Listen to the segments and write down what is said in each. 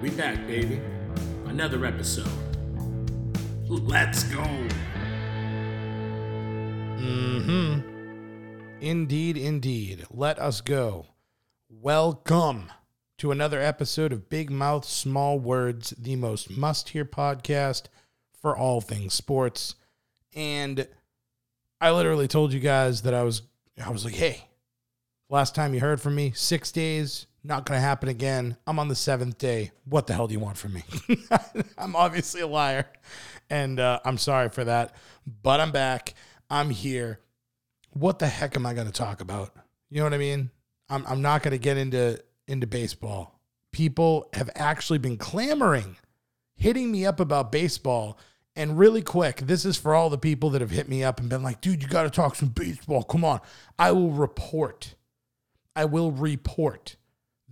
We back, baby. Another episode. Let's go. Mm hmm. Indeed, indeed. Let us go. Welcome to another episode of Big Mouth Small Words, the most must hear podcast for all things sports. And I literally told you guys that I was, I was like, hey, last time you heard from me, six days, not going to happen again. I'm on the seventh day. What the hell do you want from me? I'm obviously a liar. And uh, I'm sorry for that. But I'm back. I'm here. What the heck am I going to talk about? You know what I mean? I'm, I'm not going to get into into baseball. People have actually been clamoring, hitting me up about baseball. And really quick, this is for all the people that have hit me up and been like, dude, you got to talk some baseball. Come on. I will report. I will report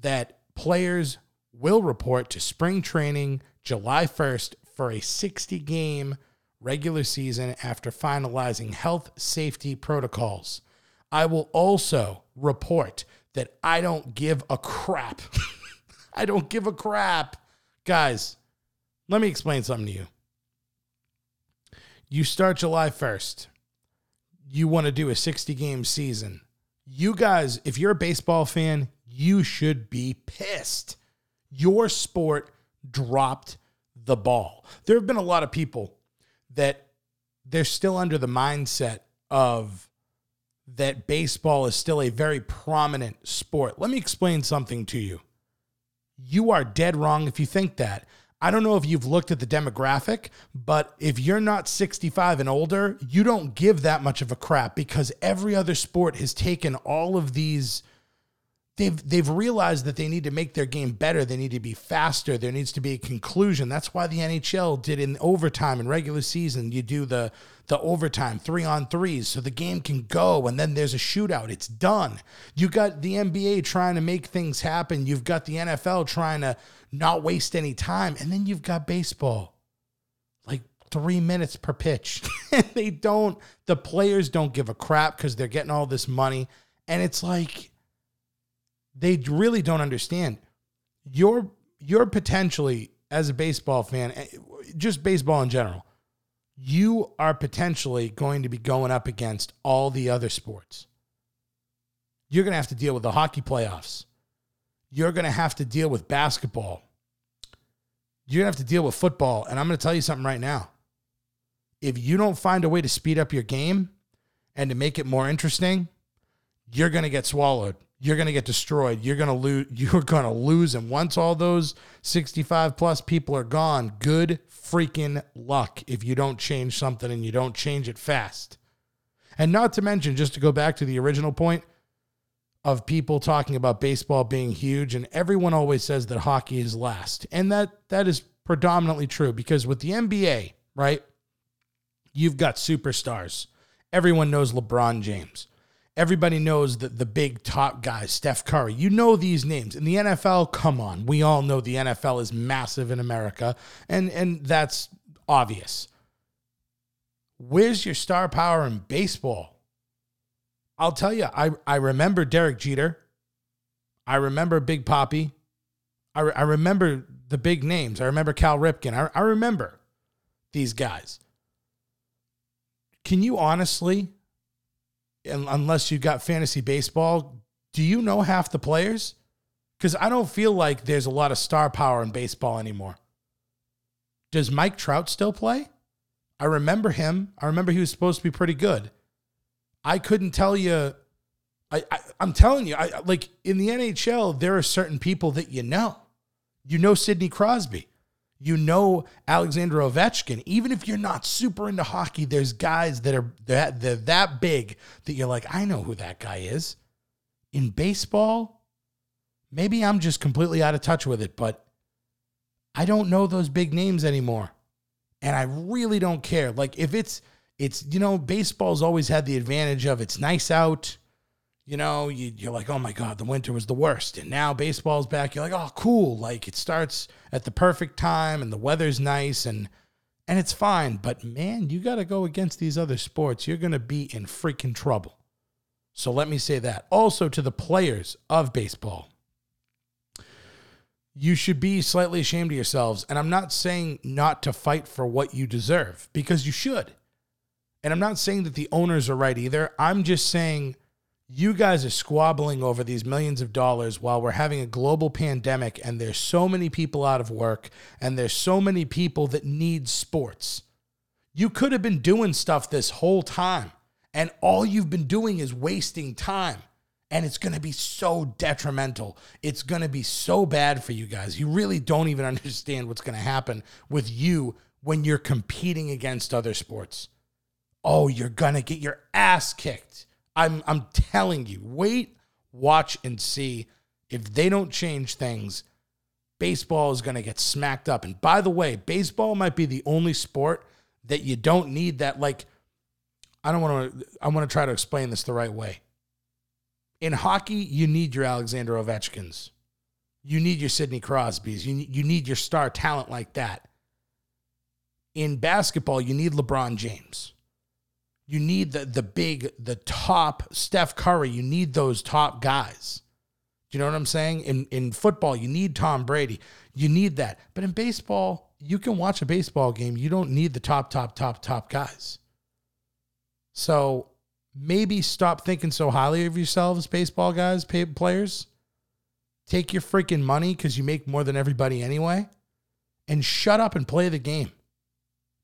that players will report to spring training July 1st for a 60 game regular season after finalizing health safety protocols. I will also report that I don't give a crap. I don't give a crap. Guys, let me explain something to you. You start July 1st. You want to do a 60 game season. You guys, if you're a baseball fan, you should be pissed. Your sport dropped the ball. There have been a lot of people that they're still under the mindset of that baseball is still a very prominent sport. Let me explain something to you. You are dead wrong if you think that. I don't know if you've looked at the demographic, but if you're not 65 and older, you don't give that much of a crap because every other sport has taken all of these they've they've realized that they need to make their game better. They need to be faster. There needs to be a conclusion. That's why the NHL did in overtime in regular season. You do the the overtime three on threes, so the game can go, and then there's a shootout. It's done. You got the NBA trying to make things happen. You've got the NFL trying to not waste any time, and then you've got baseball, like three minutes per pitch. they don't. The players don't give a crap because they're getting all this money, and it's like they really don't understand. You're you're potentially as a baseball fan, eh, just baseball in general, you are potentially going to be going up against all the other sports. You're going to have to deal with the hockey playoffs. You're going to have to deal with basketball. You're going to have to deal with football. And I'm going to tell you something right now. If you don't find a way to speed up your game and to make it more interesting, you're going to get swallowed you're going to get destroyed. You're going to lose. You're going to lose. And once all those 65 plus people are gone, good freaking luck if you don't change something and you don't change it fast. And not to mention, just to go back to the original point of people talking about baseball being huge, and everyone always says that hockey is last. And that that is predominantly true because with the NBA, right? You've got superstars. Everyone knows LeBron James. Everybody knows that the big top guys, Steph Curry. You know these names. In the NFL, come on. We all know the NFL is massive in America, and, and that's obvious. Where's your star power in baseball? I'll tell you, I, I remember Derek Jeter. I remember Big Papi. I, re, I remember the big names. I remember Cal Ripken. I, I remember these guys. Can you honestly unless you got fantasy baseball, do you know half the players? Because I don't feel like there's a lot of star power in baseball anymore. Does Mike Trout still play? I remember him. I remember he was supposed to be pretty good. I couldn't tell you. I, I am telling you, I like in the NHL, there are certain people that you know. You know Sidney Crosby. You know Alexander Ovechkin. Even if you're not super into hockey, there's guys that are that they're that big that you're like, I know who that guy is. In baseball, maybe I'm just completely out of touch with it, but I don't know those big names anymore. And I really don't care. Like if it's it's you know, baseball's always had the advantage of it's nice out. You know, you, you're like, oh my God, the winter was the worst. And now baseball's back. You're like, oh, cool. Like it starts at the perfect time and the weather's nice and and it's fine. But man, you got to go against these other sports. You're going to be in freaking trouble. So let me say that. Also, to the players of baseball, you should be slightly ashamed of yourselves. And I'm not saying not to fight for what you deserve because you should. And I'm not saying that the owners are right either. I'm just saying you guys are squabbling over these millions of dollars while we're having a global pandemic and there's so many people out of work and there's so many people that need sports. You could have been doing stuff this whole time and all you've been doing is wasting time and it's going to be so detrimental. It's going to be so bad for you guys. You really don't even understand what's going to happen with you when you're competing against other sports. Oh, you're going to get your ass kicked I'm I'm telling you, wait, watch and see if they don't change things, baseball is going to get smacked up. And by the way, baseball might be the only sport that you don't need that like I don't want to I want to try to explain this the right way. In hockey, you need your Alexander Ovechkins. You need your Sidney Crosbys. You you need your star talent like that. In basketball, you need LeBron James. You need the the big, the top Steph Curry. You need those top guys. Do you know what I'm saying? In in football, you need Tom Brady. You need that. But in baseball, you can watch a baseball game. You don't need the top, top, top, top guys. So maybe stop thinking so highly of yourselves, baseball guys, players. Take your freaking money because you make more than everybody anyway, and shut up and play the game.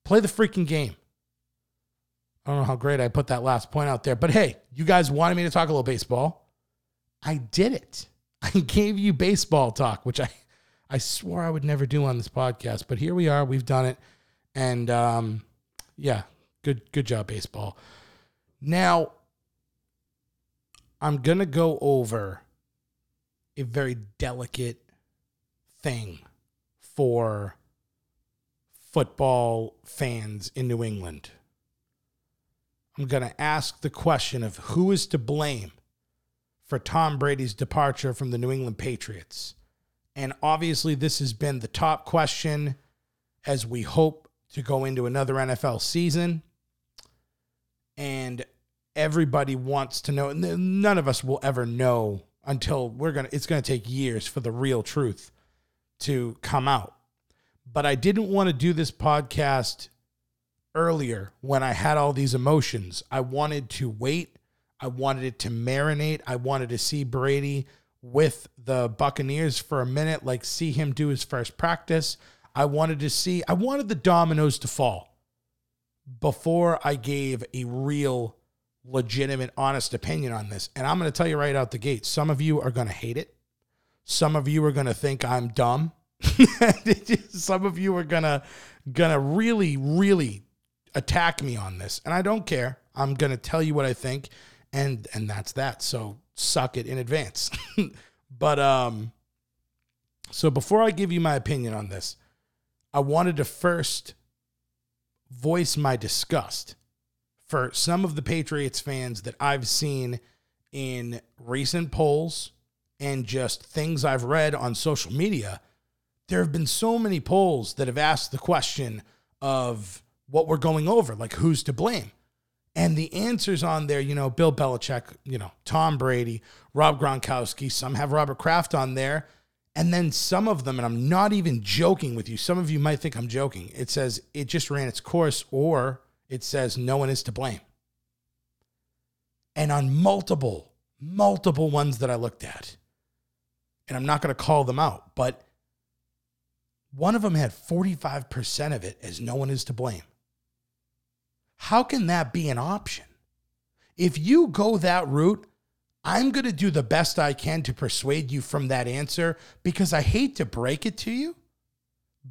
Play the freaking game. I don't know how great I put that last point out there, but hey, you guys wanted me to talk a little baseball. I did it. I gave you baseball talk, which I, I swore I would never do on this podcast, but here we are. We've done it, and um, yeah, good good job, baseball. Now, I'm gonna go over a very delicate thing for football fans in New England I'm going to ask the question of who is to blame for Tom Brady's departure from the New England Patriots. And obviously, this has been the top question as we hope to go into another NFL season. And everybody wants to know, and none of us will ever know until we're going to, it's going to take years for the real truth to come out. But I didn't want to do this podcast earlier when I had all these emotions. I wanted to wait. I wanted it to marinate. I wanted to see Brady with the Buccaneers for a minute, like see him do his first practice. I wanted to see, I wanted the dominoes to fall before I gave a real, legitimate, honest opinion on this. And I'm going to tell you right out the gate some of you are going to hate it. Some of you are going to think I'm dumb. some of you are going to gonna really really attack me on this, and I don't care. I'm gonna tell you what I think, and and that's that. So suck it in advance. but um, so before I give you my opinion on this, I wanted to first voice my disgust for some of the Patriots fans that I've seen in recent polls and just things I've read on social media. There have been so many polls that have asked the question of what we're going over, like who's to blame. And the answers on there, you know, Bill Belichick, you know, Tom Brady, Rob Gronkowski, some have Robert Kraft on there. And then some of them, and I'm not even joking with you, some of you might think I'm joking. It says it just ran its course, or it says no one is to blame. And on multiple, multiple ones that I looked at, and I'm not going to call them out, but one of them had 45% of it as no one is to blame. How can that be an option? If you go that route, I'm going to do the best I can to persuade you from that answer because I hate to break it to you,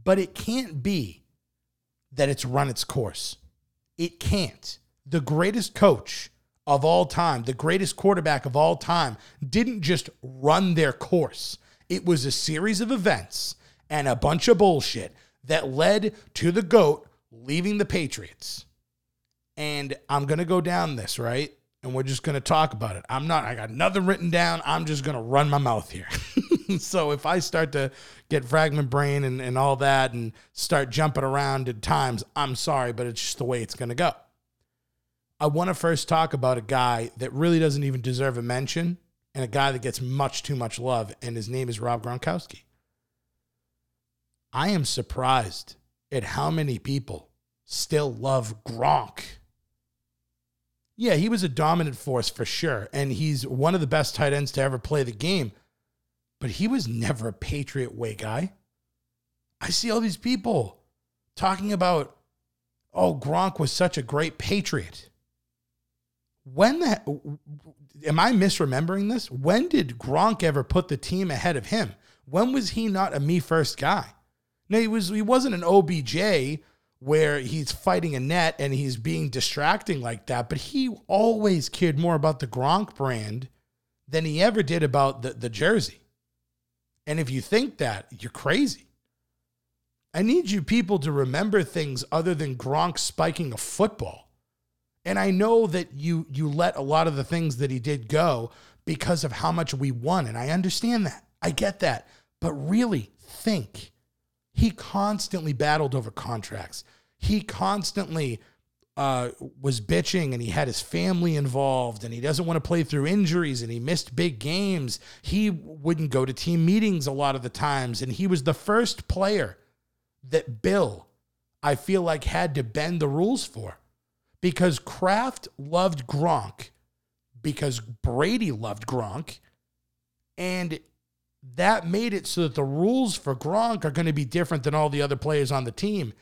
but it can't be that it's run its course. It can't. The greatest coach of all time, the greatest quarterback of all time, didn't just run their course. It was a series of events and a bunch of bullshit that led to the GOAT leaving the Patriots. And I'm going to go down this, right? And we're just going to talk about it. I'm not, I got nothing written down. I'm just going to run my mouth here. so if I start to get fragment brain and, and all that and start jumping around at times, I'm sorry, but it's just the way it's going to go. I want to first talk about a guy that really doesn't even deserve a mention and a guy that gets much too much love, and his name is Rob Gronkowski. I am surprised at how many people still love Gronk. Yeah, he was a dominant force for sure, and he's one of the best tight ends to ever play the game, but he was never a Patriot way guy. I see all these people talking about, oh, Gronk was such a great Patriot. When that, am I misremembering this? When did Gronk ever put the team ahead of him? When was he not a me first guy? No, he was he wasn't an OBJ where he's fighting a net and he's being distracting like that, but he always cared more about the Gronk brand than he ever did about the, the jersey. And if you think that, you're crazy. I need you people to remember things other than Gronk spiking a football. And I know that you you let a lot of the things that he did go because of how much we won and I understand that. I get that. But really think he constantly battled over contracts. He constantly uh, was bitching and he had his family involved and he doesn't want to play through injuries and he missed big games. He wouldn't go to team meetings a lot of the times. And he was the first player that Bill, I feel like, had to bend the rules for because Kraft loved Gronk, because Brady loved Gronk, and that made it so that the rules for Gronk are going to be different than all the other players on the team.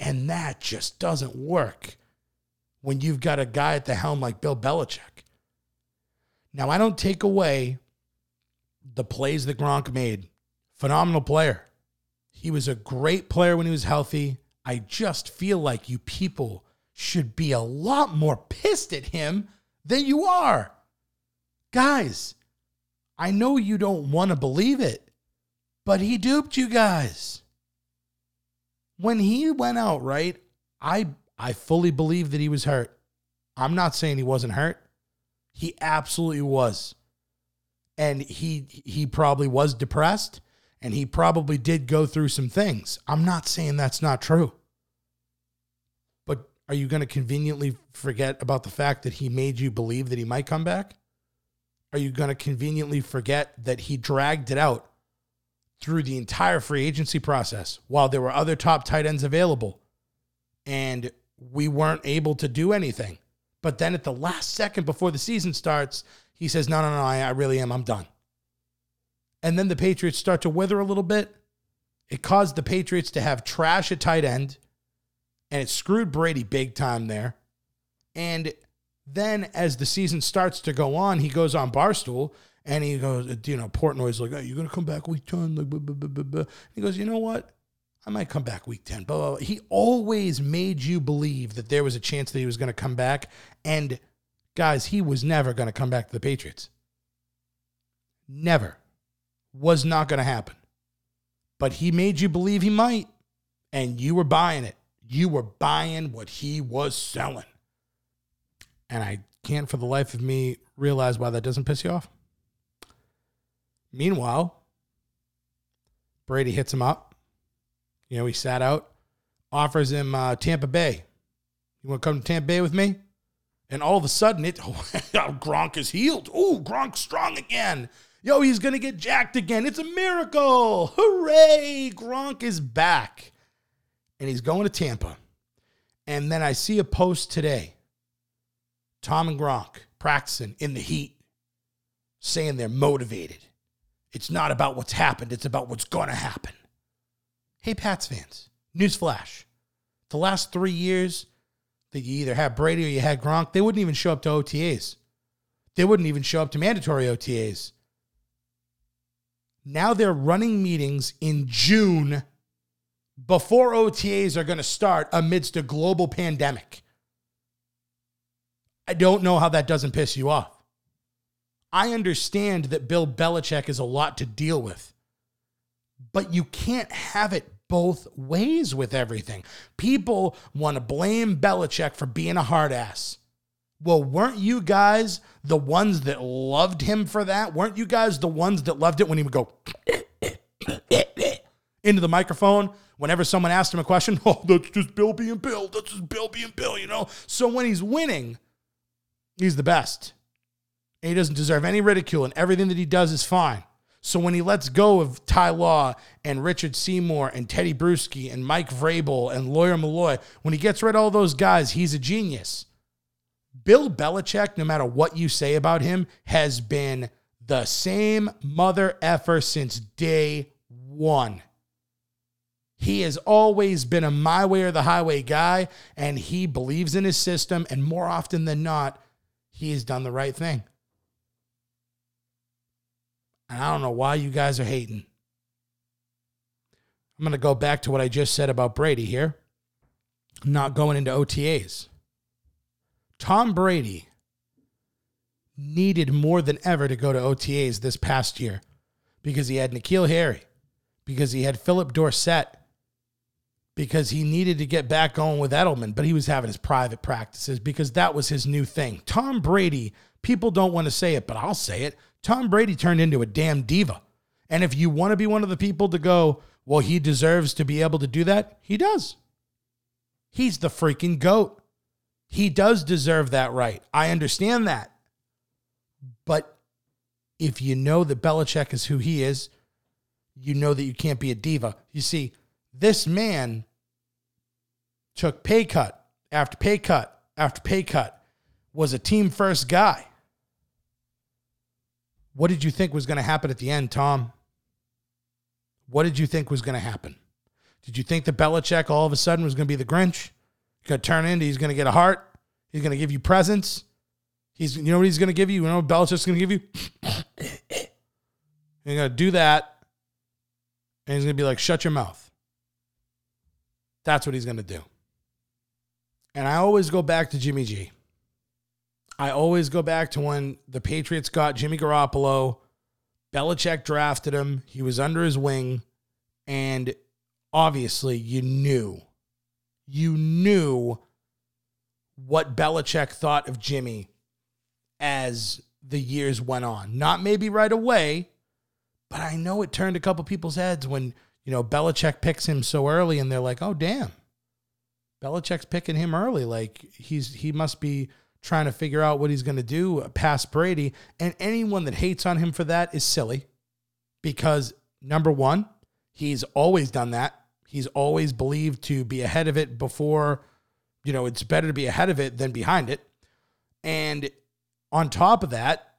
And that just doesn't work when you've got a guy at the helm like Bill Belichick. Now, I don't take away the plays that Gronk made. Phenomenal player. He was a great player when he was healthy. I just feel like you people should be a lot more pissed at him than you are. Guys, I know you don't want to believe it, but he duped you guys. When he went out, right? I I fully believe that he was hurt. I'm not saying he wasn't hurt. He absolutely was. And he he probably was depressed and he probably did go through some things. I'm not saying that's not true. But are you going to conveniently forget about the fact that he made you believe that he might come back? Are you going to conveniently forget that he dragged it out through the entire free agency process while there were other top tight ends available and we weren't able to do anything? But then at the last second before the season starts, he says, No, no, no, I, I really am. I'm done. And then the Patriots start to wither a little bit. It caused the Patriots to have trash at tight end and it screwed Brady big time there. And then as the season starts to go on, he goes on Barstool and he goes, you know, Portnoy's like, oh, you're going to come back week 10. Like, blah, blah, blah, He goes, you know what? I might come back week 10. Blah, blah, blah. He always made you believe that there was a chance that he was going to come back. And guys, he was never going to come back to the Patriots. Never. Was not going to happen. But he made you believe he might. And you were buying it you were buying what he was selling. And I can't for the life of me realize why that doesn't piss you off. Meanwhile, Brady hits him up. You know, he sat out, offers him uh, Tampa Bay. You want to come to Tampa Bay with me? And all of a sudden, it oh, Gronk is healed. Oh, Gronk's strong again. Yo, he's gonna get jacked again. It's a miracle! Hooray! Gronk is back and he's going to Tampa. And then I see a post today Tom and Gronk practicing in the heat, saying they're motivated. It's not about what's happened, it's about what's going to happen. Hey, Pats fans, newsflash. The last three years that you either had Brady or you had Gronk, they wouldn't even show up to OTAs. They wouldn't even show up to mandatory OTAs. Now they're running meetings in June before OTAs are going to start amidst a global pandemic. I don't know how that doesn't piss you off. I understand that Bill Belichick is a lot to deal with. but you can't have it both ways with everything. People want to blame Belichick for being a hard ass. Well, weren't you guys the ones that loved him for that? Weren't you guys the ones that loved it when he would go into the microphone whenever someone asked him a question? Oh, that's just Bill being Bill. That's just Bill being Bill, you know? So when he's winning, he's the best. And he doesn't deserve any ridicule, and everything that he does is fine. So when he lets go of Ty Law and Richard Seymour and Teddy Bruschi and Mike Vrabel and Lawyer Milloy, when he gets rid of all those guys, he's a genius. Bill Belichick, no matter what you say about him, has been the same mother effer since day one. He has always been a my way or the highway guy, and he believes in his system. And more often than not, he has done the right thing. And I don't know why you guys are hating. I'm going to go back to what I just said about Brady here. I'm not going into OTAs. Tom Brady needed more than ever to go to OTAs this past year because he had N'Keal Harry, because he had Phillip Dorsett, because he needed to get back going with Edelman, but he was having his private practices because that was his new thing. Tom Brady, people don't want to say it, but I'll say it. Tom Brady turned into a damn diva. And if you want to be one of the people to go, well, he deserves to be able to do that, he does. He's the freaking GOAT. He does deserve that right. I understand that. But if you know that Belichick is who he is, you know that you can't be a diva. You see, this man took pay cut after pay cut after pay cut, was a team first guy. What did you think was going to happen at the end, Tom? What did you think was going to happen? Did you think that Belichick all of a sudden was going to be the Grinch? He's going to turn into, he's going to get a heart. He's going to give you presents. He's, you know what he's going to give you? You know what Belichick's going to give you? You're going to do that. And he's going to be like, shut your mouth. That's what he's going to do. And I always go back to Jimmy G. I always go back to when the Patriots got Jimmy Garoppolo. Belichick drafted him. He was under his wing. And obviously, you knew, you knew what Belichick thought of Jimmy as the years went on. Not maybe right away, but I know it turned a couple people's heads when, you know, Belichick picks him so early and they're like, oh, damn. Belichick's picking him early. Like he's he must be trying to figure out what he's going to do past Brady. And anyone that hates on him for that is silly because number one, he's always done that. He's always believed to be ahead of it before, you know, it's better to be ahead of it than behind it. And on top of that,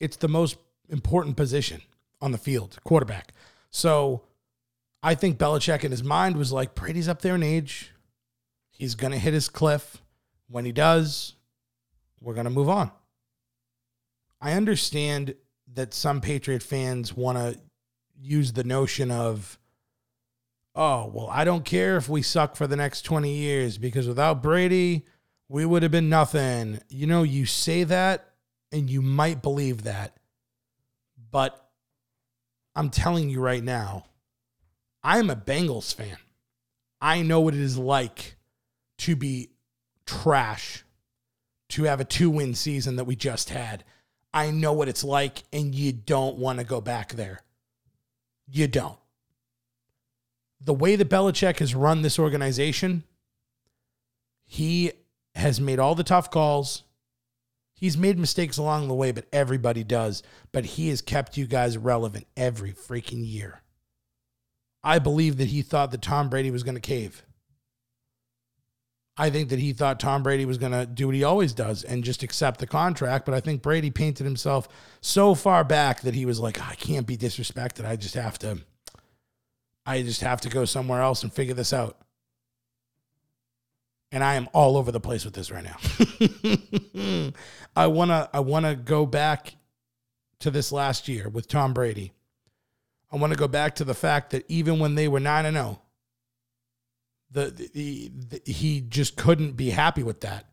it's the most important position on the field, quarterback. So I think Belichick in his mind was like, Brady's up there in age. He's going to hit his cliff. When he does, we're going to move on. I understand that some Patriot fans want to use the notion of, oh, well, I don't care if we suck for the next 20 years because without Brady, we would have been nothing. You know, you say that and you might believe that. But I'm telling you right now, I'm a Bengals fan. I know what it is like to be trash, to have a two win season that we just had. I know what it's like, and you don't want to go back there. You don't. The way that Belichick has run this organization, he has made all the tough calls. He's made mistakes along the way, but everybody does. But he has kept you guys relevant every freaking year. I believe that he thought that Tom Brady was going to cave. I think that he thought Tom Brady was going to do what he always does and just accept the contract. But I think Brady painted himself so far back that he was like, I can't be disrespected. I just have to, I just have to go somewhere else and figure this out. And I am all over the place with this right now. I wanna, I wanna go back to this last year with Tom Brady. I want to go back to the fact that even when they were nine and zero, the, the, the, he just couldn't be happy with that.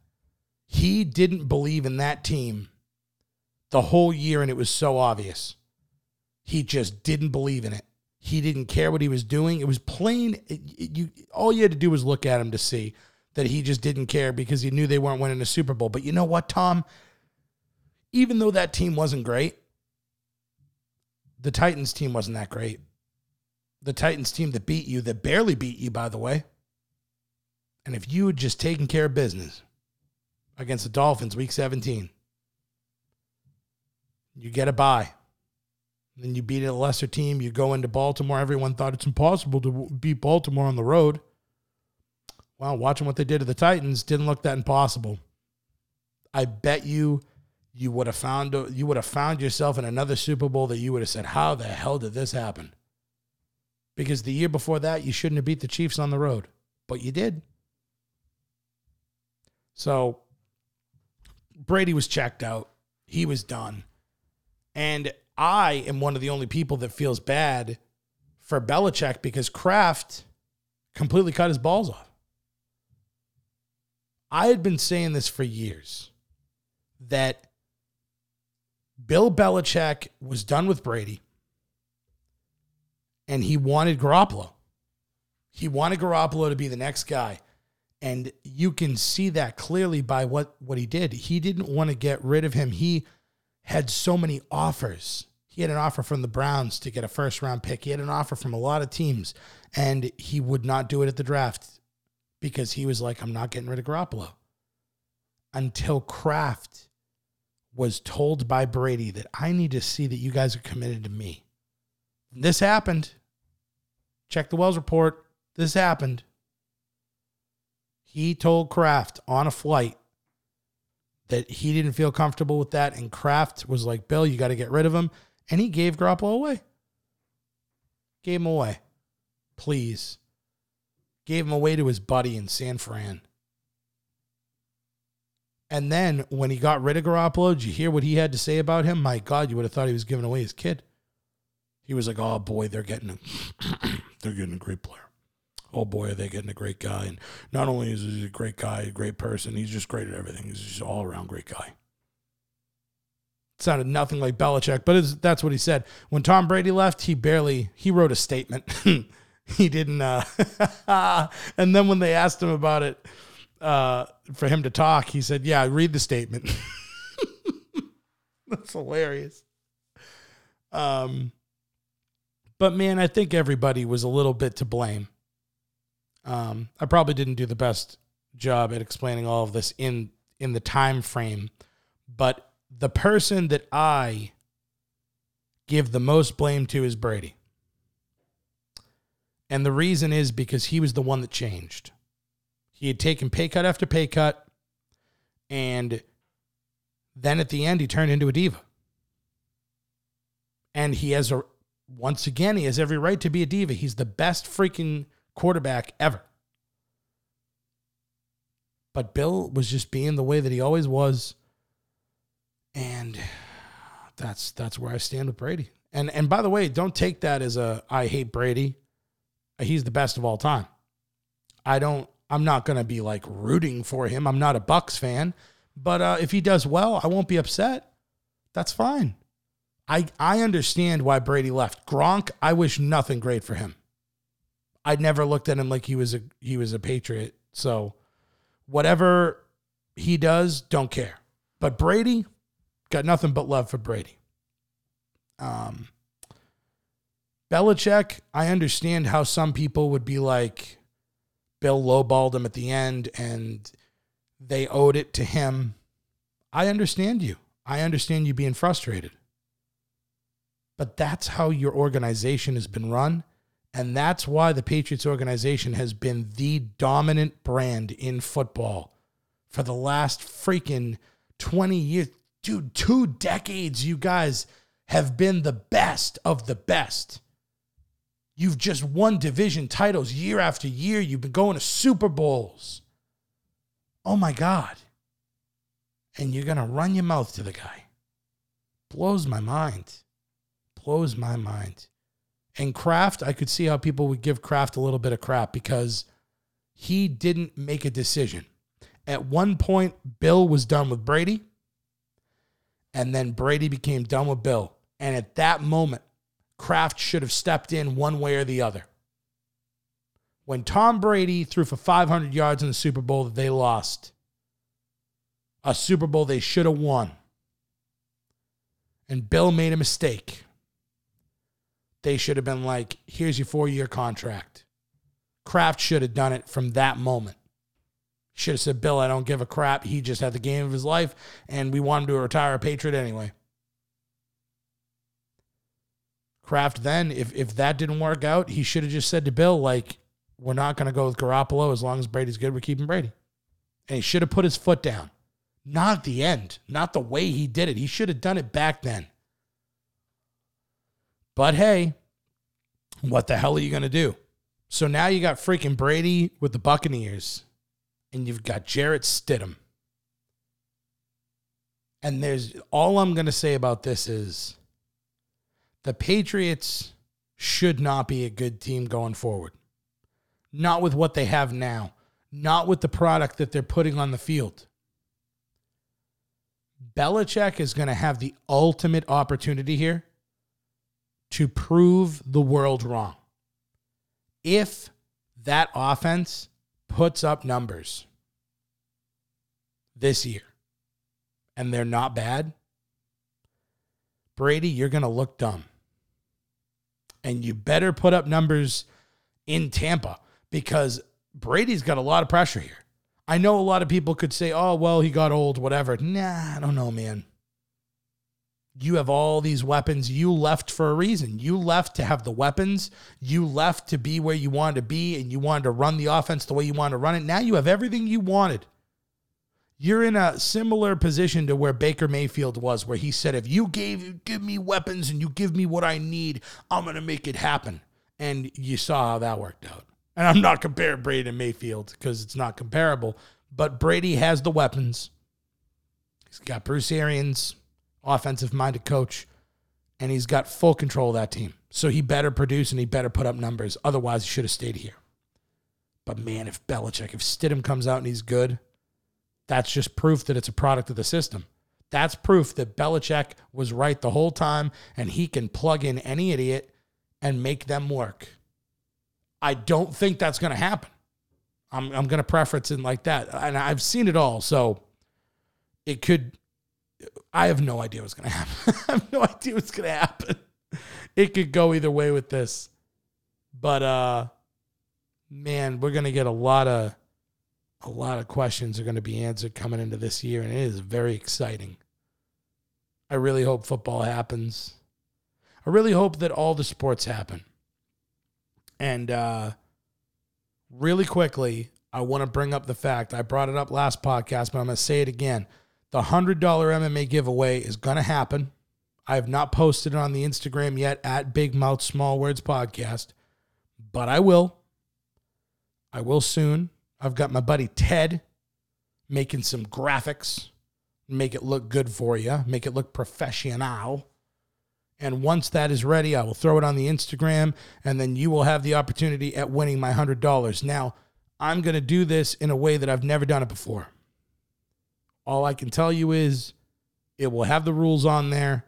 He didn't believe in that team the whole year, and it was so obvious. He just didn't believe in it. he didn't care what he was doing. It was plain. It, it- you all you had to do was look at him to see that he just didn't care because he knew they weren't winning a Super Bowl. But you know what, Tom? Even though that team wasn't great, the Titans team wasn't that great. The Titans team that beat you, that barely beat you, by the way. And if you had just taken care of business against the Dolphins week 17, you get a bye. Then you beat a lesser team. You go into Baltimore. Everyone thought it's impossible to beat Baltimore on the road. Well, watching what they did to the Titans didn't look that impossible. I bet you you would have found you would have found yourself in another Super Bowl that you would have said, "How the hell did this happen?" Because the year before that, you shouldn't have beat the Chiefs on the road, but you did. So Brady was checked out. He was done. And I am one of the only people that feels bad for Belichick because Kraft completely cut his balls off. I had been saying this for years that Bill Belichick was done with Brady and he wanted Garoppolo. He wanted Garoppolo to be the next guy. And you can see that clearly by what, what he did. He didn't want to get rid of him. He had so many offers. He had an offer from the Browns to get a first round pick. He had an offer from a lot of teams, and he would not do it at the draft because he was like, I'm not getting rid of Garoppolo. Until Kraft was told by Brady that I need to see that you guys are committed to me. This happened. Check the Wells report. This happened. He told Kraft on a flight that he didn't feel comfortable with that. And Kraft was like, Bill, you got to get rid of him. And he gave Garoppolo away. Gave him away. Please. Gave him away to his buddy in San Fran. And then when he got rid of Garoppolo, did you hear what he had to say about him? My God, you would have thought he was giving away his kid. He was like, "Oh boy, they're getting a, they're getting a great player. Oh boy, are they getting a great guy? And not only is he a great guy, a great person, he's just great at everything. He's just an all around great guy." It sounded nothing like Belichick, but that's what he said. When Tom Brady left, he barely he wrote a statement. he didn't. Uh, and then when they asked him about it uh, for him to talk, he said, "Yeah, read the statement." that's hilarious. Um, but man, I think everybody was a little bit to blame. Um, I probably didn't do the best job at explaining all of this in in the time frame, but the person that I give the most blame to is Brady. And the reason is because he was the one that changed. He had taken pay cut after pay cut, and then at the end, he turned into a diva. And he has a, once again, he has every right to be a diva. He's the best freaking quarterback ever. But Bill was just being the way that he always was and that's that's where I stand with Brady. And and by the way, don't take that as a I hate Brady. He's the best of all time. I don't. I'm not going to be like rooting for him. I'm not a Bucs fan, but uh, if he does well, I won't be upset. That's fine. I I understand why Brady left. Gronk, I wish nothing great for him. I never looked at him like he was a he was a patriot. So whatever he does, don't care. But Brady, got nothing but love for Brady. Um, Belichick, I understand how some people would be like, Bill lowballed him at the end and they owed it to him. I understand you. I understand you being frustrated. But that's how your organization has been run. And that's why the Patriots organization has been the dominant brand in football for the last freaking 20 years. Dude, two decades, you guys have been the best of the best. You've just won division titles year after year. You've been going to Super Bowls. Oh my God. And you're going to run your mouth to the guy. Blows my mind. Blows my mind. And Kraft, I could see how people would give Kraft a little bit of crap because he didn't make a decision. At one point, Bill was done with Brady, and then Brady became done with Bill. And at that moment, Kraft should have stepped in one way or the other. When Tom Brady threw for 500 yards in the Super Bowl that they lost, a Super Bowl they should have won, and Bill made a mistake, they should have been like, here's your four year contract. Kraft should have done it from that moment. Should have said, Bill, I don't give a crap. He just had the game of his life, and we want him to retire a Patriot anyway. Kraft then, if if that didn't work out, he should have just said to Bill, like, we're not going to go with Garoppolo as long as Brady's good. We're keeping Brady. And he should have put his foot down. Not the end, not the way he did it. He should have done it back then. But hey, what the hell are you going to do? So now you got freaking Brady with the Buccaneers, and you've got Jarrett Stidham. And there's all I'm going to say about this is the Patriots should not be a good team going forward. Not with what they have now, not with the product that they're putting on the field. Belichick is going to have the ultimate opportunity here to prove the world wrong. If that offense puts up numbers this year and they're not bad, Brady, you're going to look dumb. And you better put up numbers in Tampa because Brady's got a lot of pressure here. I know a lot of people could say, oh, well, he got old, whatever. Nah, I don't know, man. You have all these weapons. You left for a reason. You left to have the weapons. You left to be where you wanted to be and you wanted to run the offense the way you wanted to run it. Now you have everything you wanted. You're in a similar position to where Baker Mayfield was, where he said, if you gave give me weapons and you give me what I need, I'm gonna make it happen. And you saw how that worked out. And I'm not comparing Brady and Mayfield because it's not comparable, but Brady has the weapons. He's got Bruce Arians, offensive minded coach, and he's got full control of that team. So he better produce and he better put up numbers. Otherwise, he should have stayed here. But man, if Belichick, if Stidham comes out and he's good, that's just proof that it's a product of the system. That's proof that Belichick was right the whole time and he can plug in any idiot and make them work. I don't think that's going to happen. I'm, I'm going to preference it like that. And I've seen it all. So it could, I have no idea what's going to happen. I have no idea what's going to happen. It could go either way with this. But, uh, man, we're going to get a lot of, a lot of questions are going to be answered coming into this year. And it is very exciting. I really hope football happens. I really hope that all the sports happen. And uh, really quickly, I want to bring up the fact I brought it up last podcast, but I'm going to say it again. The $100 MMA giveaway is going to happen. I have not posted it on the Instagram yet at Big Mouth Small Words Podcast, but I will. I will soon. I've got my buddy Ted making some graphics, make it look good for you, make it look professional. And once that is ready, I will throw it on the Instagram, and then you will have the opportunity at winning my $100. Now, I'm going to do this in a way that I've never done it before. All I can tell you is it will have the rules on there,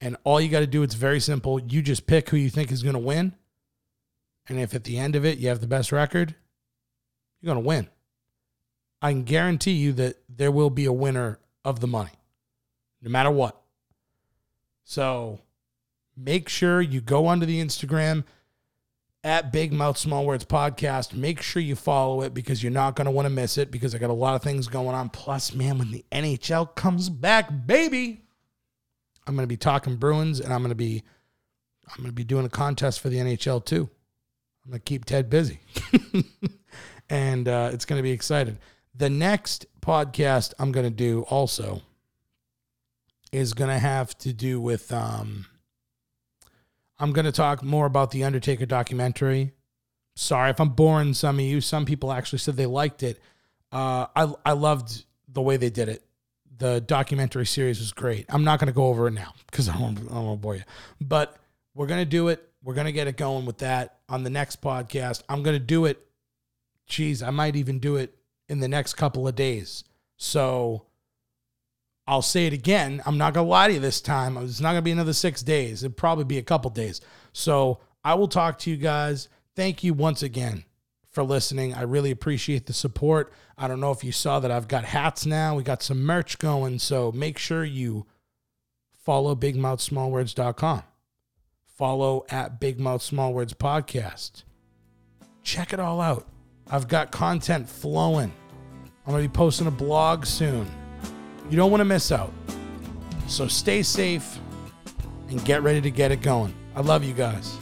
and all you got to do, it's very simple. You just pick who you think is going to win. And if at the end of it you have the best record, you're going to win. I can guarantee you that there will be a winner of the money, no matter what. So make sure you go onto the Instagram at Big Mouth Small Words Podcast. Make sure you follow it because you're not going to want to miss it because I got a lot of things going on. Plus, man, when the NHL comes back, baby, I'm going to be talking Bruins and I'm going to be I'm going to be doing a contest for the NHL too. I'm going to keep Ted busy. and uh, it's going to be exciting. The next podcast I'm going to do also is going to have to do with um, I'm going to talk more about the Undertaker documentary. Sorry if I'm boring some of you. Some people actually said they liked it. Uh, I I loved the way they did it. The documentary series was great. I'm not going to go over it now because I don't, I don't want to bore you. But we're going to do it. We're going to get it going with that on the next podcast. I'm going to do it. Geez, I might even do it in the next couple of days. So I'll say it again. I'm not going to lie to you this time. It's not going to be another six days. It'll probably be a couple days. So I will talk to you guys. Thank you once again for listening. I really appreciate the support. I don't know if you saw that I've got hats now. We got some merch going. So make sure you follow bigmouthsmallwords.com. Follow at Big Mouth Small Words Podcast. Check it all out. I've got content flowing. I'm going to be posting a blog soon. You don't want to miss out. So stay safe and get ready to get it going. I love you guys.